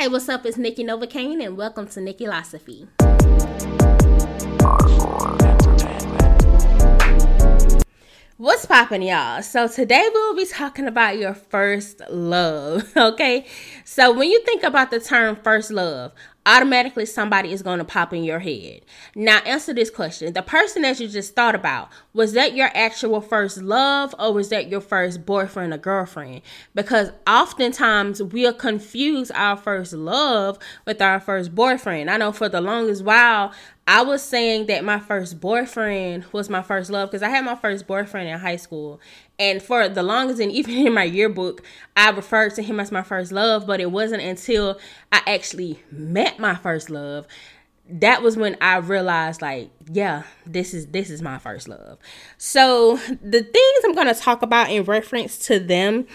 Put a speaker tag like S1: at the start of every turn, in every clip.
S1: Hey, what's up? It's Nikki Novokaine, and welcome to Nikkilosophy. What's poppin', y'all? So, today we'll be talking about your first love, okay? So, when you think about the term first love, automatically somebody is going to pop in your head. Now, answer this question. The person that you just thought about, was that your actual first love or was that your first boyfriend or girlfriend? Because oftentimes we'll confuse our first love with our first boyfriend. I know for the longest while, I was saying that my first boyfriend was my first love because I had my first boyfriend in high school. And for the longest, and even in my yearbook, I referred to him as my first love. But it wasn't until I actually met my first love that was when I realized like, yeah, this is this is my first love. So the things I'm gonna talk about in reference to them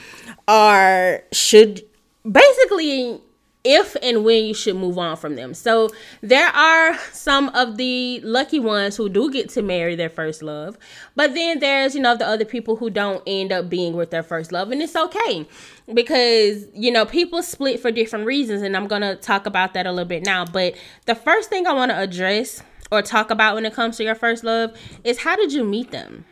S1: are should basically if and when you should move on from them. So there are some of the lucky ones who do get to marry their first love, but then there's, you know, the other people who don't end up being with their first love, and it's okay because, you know, people split for different reasons, and I'm to talk about that a little bit now. But the first thing I want to address or talk about when it comes to your first love is how did you meet them?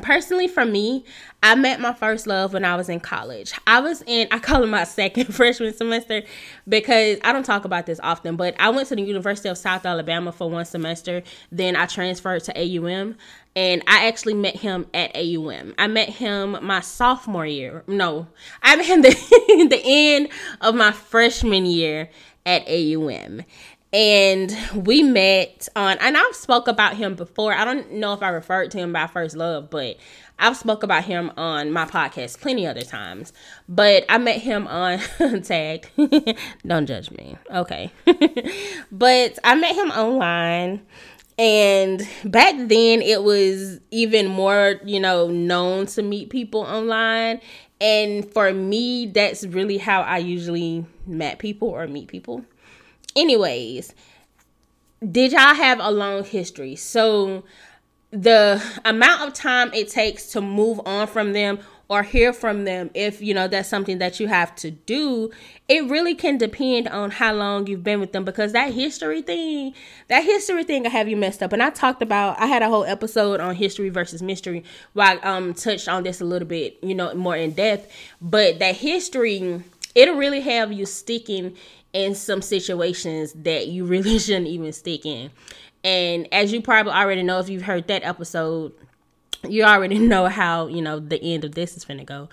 S1: Personally for me i met my first love when i was in college. I was in i call it my second freshman semester because i don't talk about this often but i went to the university of south alabama for one semester. Then i transferred to aum and i actually met him at aum i met him my sophomore year. No i met him the, the end of my freshman year at aum and we met on and I've spoke about him before. I don't know if I referred to him by first love, but I've spoke about him on my podcast plenty other times. But I met him on tag. don't judge me. Okay. but I met him online and back then it was even more, you know, known to meet people online. And for me, that's really how I usually met people or meet people anyways, did y'all have a long history? So the amount of time it takes to move on from them or hear from them if you know that's something that you have to do it really can depend on how long you've been with them because that history thing that history thing i have you messed up and i talked about i had a whole episode on history versus mystery where i um touched on this a little bit you know more in depth but that history it'll really have you sticking in some situations that you really shouldn't even stick in. And as you probably already know, if you've heard that episode, you already know how, you know, the end of this is gonna go.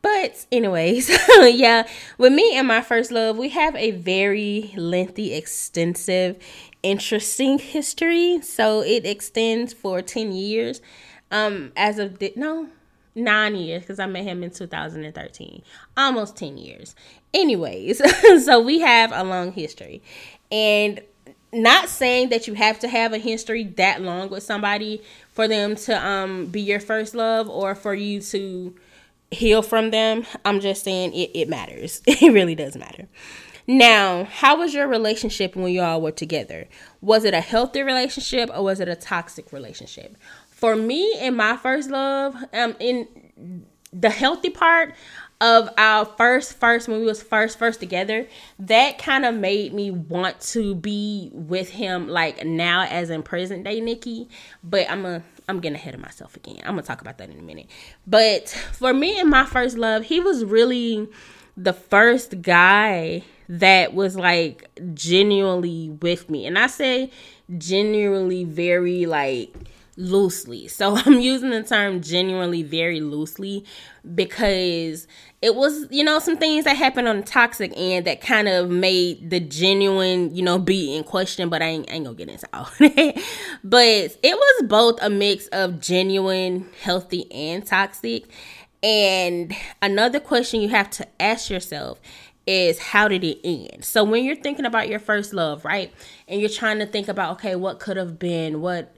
S1: But, anyways, yeah, with me and my first love, we have a very lengthy, extensive, interesting history. So it extends for 10 years. Um, as of, the, no, nine years because I met him in 2013, almost 10 years. Anyways, so we have a long history. And not saying that you have to have a history that long with somebody for them to um be your first love or for you to heal from them. I'm just saying it, it matters. It really does matter. Now, how was your relationship when you all were together? Was it a healthy relationship or was it a toxic relationship? For me and my first love, um, in the healthy part of our first first when we was first first together that kind of made me want to be with him like now as in present day nikki. But i'm a i'm getting ahead of myself again. I'm gonna talk about that in a minute. But for me and my first love he was really the first guy that was like genuinely with me. And i say genuinely very like loosely. So I'm using the term genuinely very loosely because it was, you know, some things that happened on the toxic end that kind of made the genuine, you know, be in question, but I ain't, I ain't gonna get into all that. But it was both a mix of genuine, healthy, and toxic. And another question you have to ask yourself is how did it end? So when you're thinking about your first love, right? And you're trying to think about okay, what could have been? What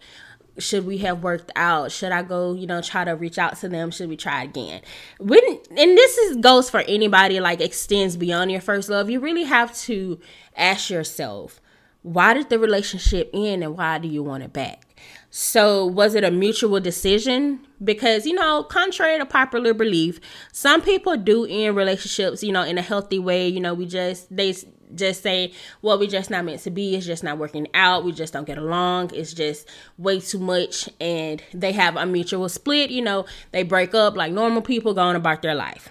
S1: should we have worked out? Should i go you know try to reach out to them? Should we try again? When and this is goes for anybody like extends beyond your first love. You really have to ask yourself why did the relationship end and why do you want it back? So was it a mutual decision? Because you know contrary to popular belief some people do end relationships you know in a healthy way. You know we just they just say well we just not meant to be. It's just not working out. We just don't get along. It's just way too much. And they have a mutual split you know. They break up like normal people going about their life.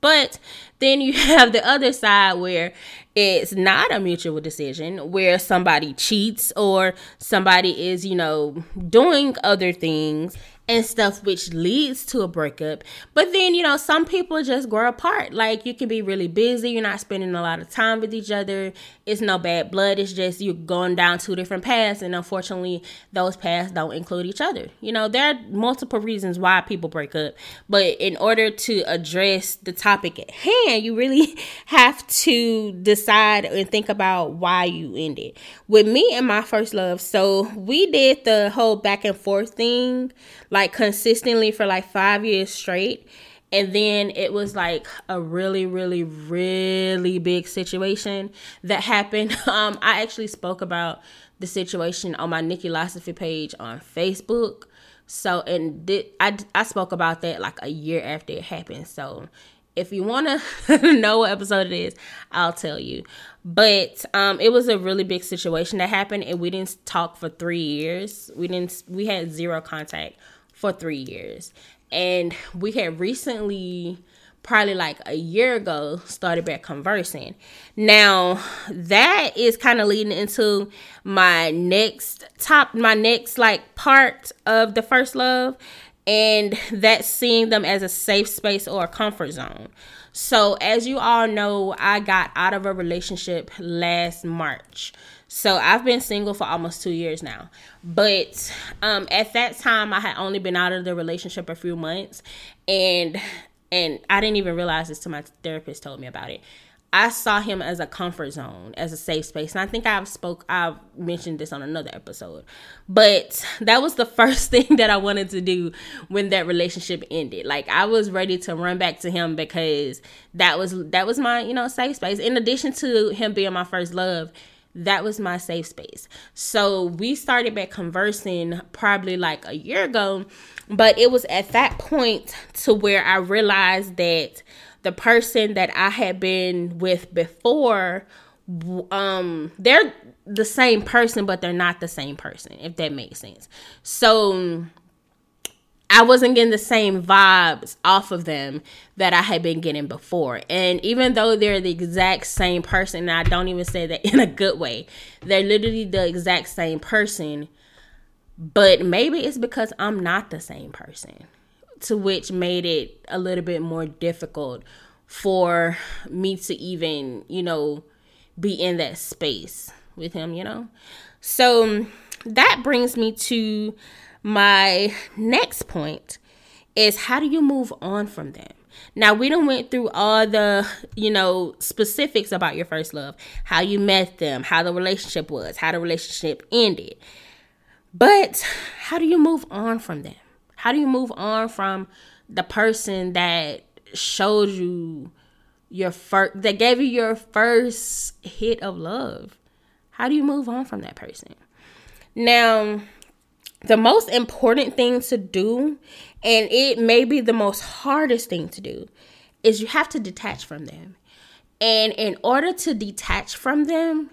S1: But then you have the other side where it's not a mutual decision, where somebody cheats or somebody is, you know, doing other things and stuff which leads to a breakup. But then, you know, some people just grow apart. Like you can be really busy, you're not spending a lot of time with each other. It's no bad blood. It's just you're going down two different paths and unfortunately those paths don't include each other. You know, there are multiple reasons why people break up, but in order to address the topic at hand, you really have to decide and think about why you ended. With me and my first love, so we did the whole back and forth thing like consistently for like five years straight. And then it was like a really, really, really big situation that happened. Um, I actually spoke about the situation on my Nikkilosophy page on Facebook. So, and did, I, I spoke about that like a year after it happened. So, if you want to know what episode it is, I'll tell you. But um, it was a really big situation that happened, and we didn't talk for three years. We didn't. We had zero contact for three years. And we had recently, probably like a year ago, started back conversing. Now, that is kind of leading into my next top, my next like part of the first love. And that's seeing them as a safe space or a comfort zone. So, as you all know, I got out of a relationship last March. So I've been single for almost two years now. But um, at that time, I had only been out of the relationship a few months, and and I didn't even realize this till my therapist told me about it. I saw him as a comfort zone, as a safe space. And I think I've spoke I've mentioned this on another episode. But that was the first thing that I wanted to do when that relationship ended. Like I was ready to run back to him because that was that was my, you know, safe space. In addition to him being my first love, that was my safe space. So we started back conversing probably like a year ago, but it was at that point to where I realized that the person that I had been with before um they're the same person but they're not the same person if that makes sense. So I wasn't getting the same vibes off of them that I had been getting before. And even though they're the exact same person, and I don't even say that in a good way, they're literally the exact same person. But maybe it's because I'm not the same person, to which made it a little bit more difficult for me to even, you know, be in that space with him, you know? So that brings me to my next point is how do you move on from them? Now we don't went through all the, you know, specifics about your first love, how you met them, how the relationship was, how the relationship ended. But how do you move on from them? How do you move on from the person that showed you your first that gave you your first hit of love? How do you move on from that person? Now, the most important thing to do, and it may be the most hardest thing to do, is you have to detach from them. And in order to detach from them,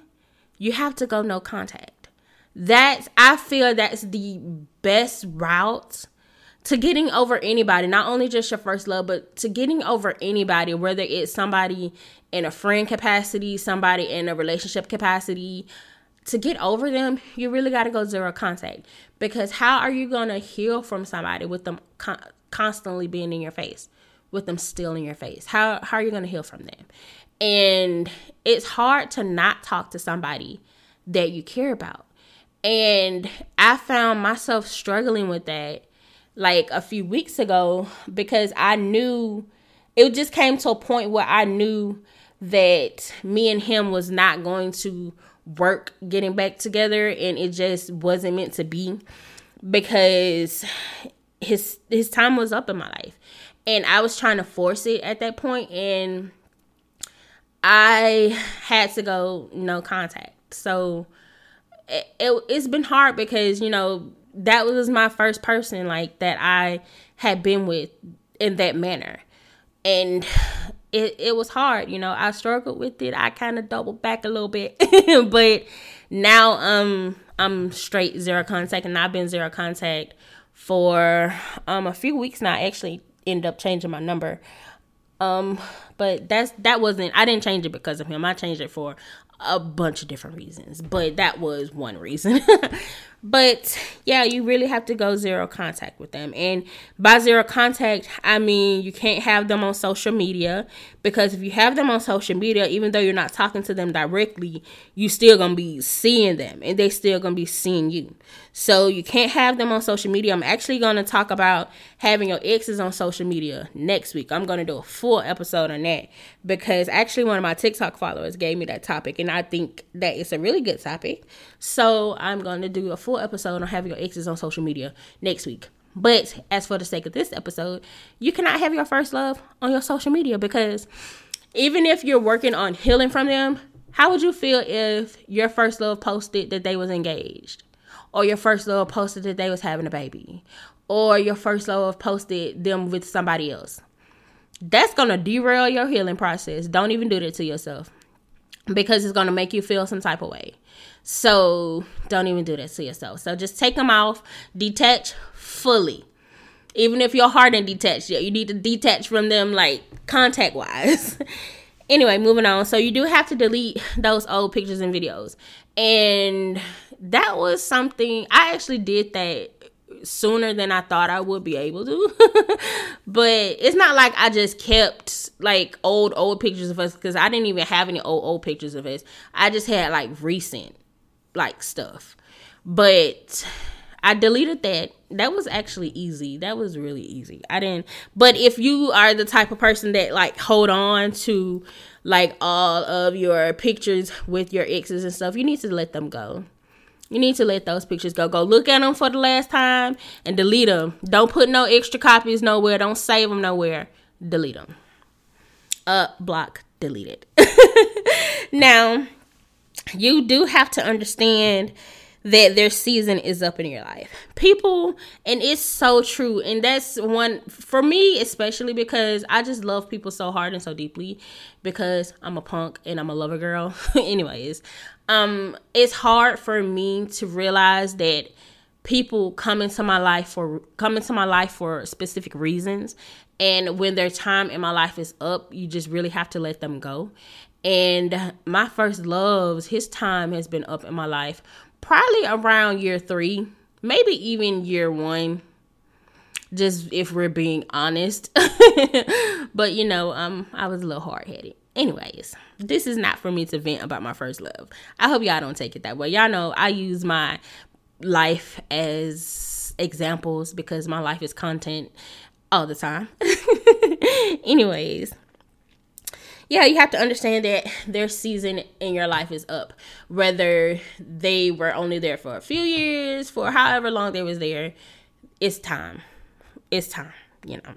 S1: you have to go no contact. That's I feel that's the best route to getting over anybody, not only just your first love, but to getting over anybody, whether it's somebody in a friend capacity, somebody in a relationship capacity, to get over them, you really got to go zero contact. Because how are you going to heal from somebody with them con- constantly being in your face, with them still in your face? How, how are you going to heal from them? And it's hard to not talk to somebody that you care about. And I found myself struggling with that like a few weeks ago because I knew it just came to a point where I knew that me and him was not going to work getting back together and it just wasn't meant to be because his his time was up in my life and I was trying to force it at that point and I had to go no contact. So it, it, it's been hard because you know that was my first person like that I had been with in that manner. And it, it was hard, you know. I struggled with it. I kind of doubled back a little bit. but now um I'm straight zero contact and I've been zero contact for um a few weeks now. I actually ended up changing my number. Um but that's that wasn't I didn't change it because of him. I changed it for a bunch of different reasons, but that was one reason. but yeah, you really have to go zero contact with them. And by zero contact, I mean you can't have them on social media because if you have them on social media, even though you're not talking to them directly, you still gonna be seeing them and they still gonna be seeing you. So you can't have them on social media. I'm actually gonna talk about having your exes on social media next week. I'm gonna do a full episode on that because actually one of my TikTok followers gave me that topic and I think that it's a really good topic. So I'm gonna do a full episode on having your exes on social media next week. But as for the sake of this episode, you cannot have your first love on your social media because even if you're working on healing from them, how would you feel if your first love posted that they was engaged? Or your first love posted that they was having a baby? Or your first love posted them with somebody else? That's gonna derail your healing process. Don't even do that to yourself. Because it's gonna make you feel some type of way. So don't even do that to yourself. So just take them off, detach fully. Even if your heart ain't detached yet, you need to detach from them like contact wise. anyway, moving on. So you do have to delete those old pictures and videos. And that was something I actually did that sooner than I thought I would be able to. but it's not like I just kept like old old pictures of us because I didn't even have any old old pictures of us. I just had like recent like stuff. But I deleted that. That was actually easy. That was really easy. I didn't but if you are the type of person that like hold on to like all of your pictures with your exes and stuff, you need to let them go. You need to let those pictures go. Go look at them for the last time and delete them. Don't put no extra copies nowhere. Don't save them nowhere. Delete them. Uh, block, delete it. now, you do have to understand that their season is up in your life. People, and it's so true. And that's one for me, especially because I just love people so hard and so deeply because I'm a punk and I'm a lover girl. Anyways, um, it's hard for me to realize that people come into my life for come into my life for specific reasons and when their time in my life is up you just really have to let them go and my first loves, his time has been up in my life probably around year three, maybe even year one. Just if we're being honest. but you know, um, I was a little hard headed. Anyways, this is not for me to vent about my first love. I hope y'all don't take it that way. Y'all know I use my life as examples because my life is content all the time. Anyways, yeah, you have to understand that their season in your life is up. Whether they were only there for a few years, for however long they was there, it's time. It's time, you know.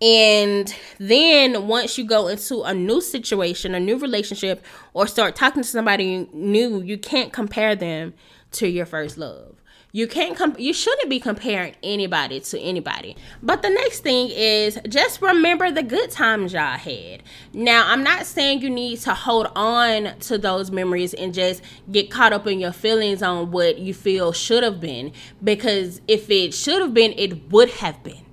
S1: And then once you go into a new situation, a new relationship, or start talking to somebody new, you can't compare them to your first love you can't comp- you shouldn't be comparing anybody to anybody. But the next thing is just remember the good times y'all had. Now i'm not saying you need to hold on to those memories and just get caught up in your feelings on what you feel should have been because if it should have been it would have been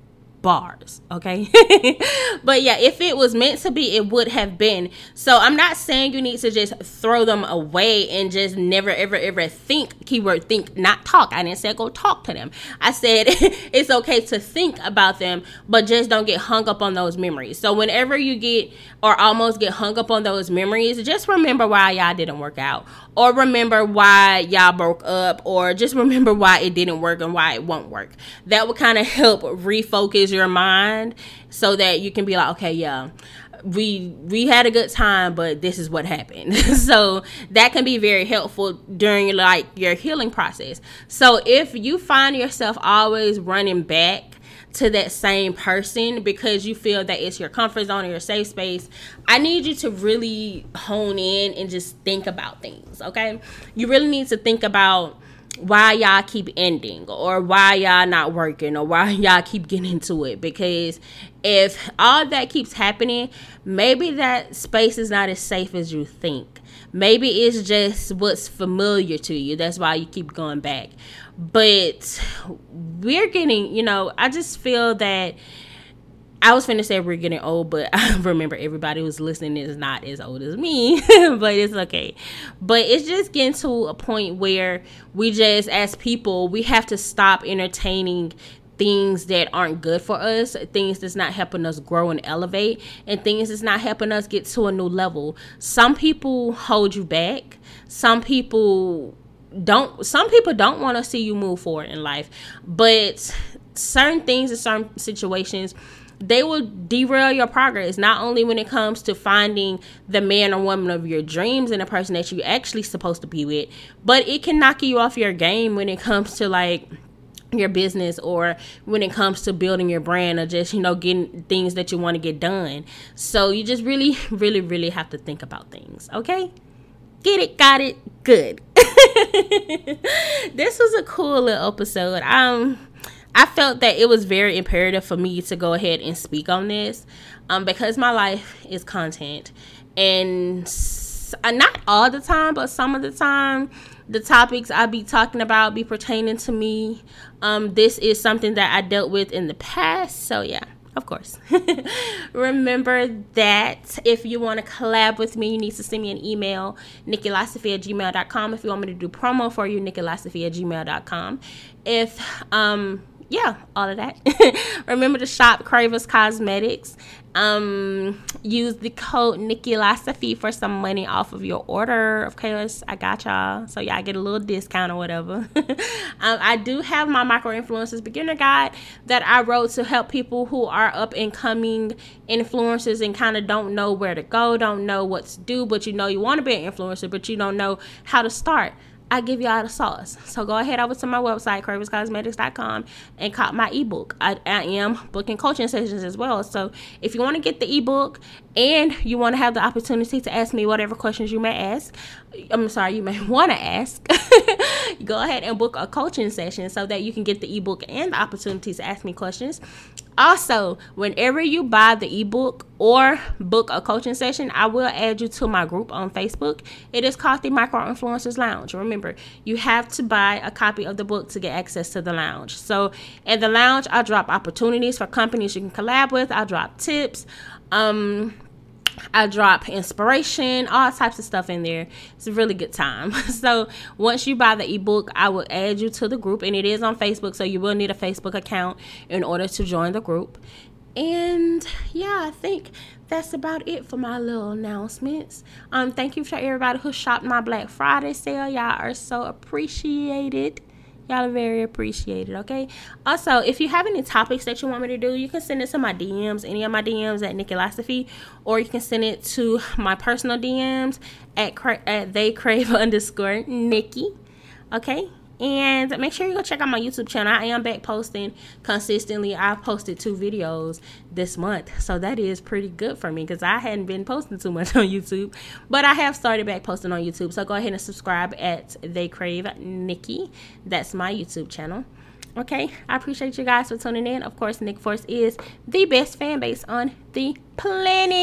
S1: bars okay? But yeah if it was meant to be it would have been. So i'm not saying you need to just throw them away and just never ever ever think keyword think not talk. I didn't say go talk to them. I said it's okay to think about them but just don't get hung up on those memories. So whenever you get or almost get hung up on those memories just remember why y'all didn't work out or remember why y'all broke up or just remember why it didn't work and why it won't work. That would kind of help refocus your mind so that you can be like, okay, yeah, we we had a good time but this is what happened. So that can be very helpful during like your healing process. So if you find yourself always running back to that same person because you feel that it's your comfort zone or your safe space i need you to really hone in and just think about things okay? You really need to think about why y'all keep ending or why y'all not working or why y'all keep getting into it. Because if all that keeps happening maybe that space is not as safe as you think. Maybe it's just what's familiar to you. That's why you keep going back. But we're getting you know i just feel that I was finna say we're getting old, but I remember everybody who's listening is not as old as me, but it's okay. But it's just getting to a point where we just, as people, we have to stop entertaining things that aren't good for us, things that's not helping us grow and elevate, and things that's not helping us get to a new level. Some people hold you back. Some people don't some people don't want to see you move forward in life. But certain things in certain situations they will derail your progress not only when it comes to finding the man or woman of your dreams and the person that you're actually supposed to be with but it can knock you off your game when it comes to like your business or when it comes to building your brand or just you know getting things that you want to get done. So you just really really really have to think about things okay? Get it got it good. This was a cool little episode. Um I felt that it was very imperative for me to go ahead and speak on this um, because my life is content. And uh, not all the time, but some of the time, the topics I be talking about be pertaining to me. Um, this is something that I dealt with in the past. So, yeah of course. Remember that if you want to collab with me, you need to send me an email, nikkilosophy at gmail.com. If you want me to do promo for you, nikkilosophy at gmail.com. If um, yeah, all of that. Remember to shop Kraverz Kosmeticz. Um, use the code Nikkilosophy for some money off of your order. Of course, I got y'all, so y'all get a little discount or whatever. um, I do have my micro influencers beginner guide that I wrote to help people who are up and coming influencers and kind of don't know where to go, don't know what to do, but you know you want to be an influencer, but you don't know how to start. I give y'all the sauce. So go ahead over to my website, kraverzkosmeticz.com, and cop my ebook. I, I am booking coaching sessions as well. So if you want to get the ebook and you want to have the opportunity to ask me whatever questions you may ask, I'm sorry, you may want to ask, go ahead and book a coaching session so that you can get the ebook and the opportunity to ask me questions. Also, whenever you buy the ebook or book a coaching session, I will add you to my group on Facebook. It is called the Micro Influencers Lounge. Remember, you have to buy a copy of the book to get access to the lounge. So, in the lounge, I drop opportunities for companies you can collab with. I drop tips. Um, I drop inspiration, all types of stuff in there. It's a really good time. so once you buy the ebook, I will add you to the group, and it is on Facebook. So you will need a Facebook account in order to join the group. And yeah, I think that's about it for my little announcements. Um, thank you for everybody who shopped my Black Friday sale. Y'all are so appreciated. Y'all are very appreciated, okay? Also, if you have any topics that you want me to do, you can send it to my DMs, any of my DMs at Nikkilosophy, or you can send it to my personal DMs at, at they krave underscore Nikki, okay? And make sure you go check out my YouTube channel. I am back posting consistently. I've posted two videos this month. So that is pretty good for me because I hadn't been posting too much on YouTube. But I have started back posting on YouTube. So go ahead and subscribe at They Krave Nikki. That's my YouTube channel. Okay, I appreciate you guys for tuning in. Of course, Nick Force is the best fan base on the planet.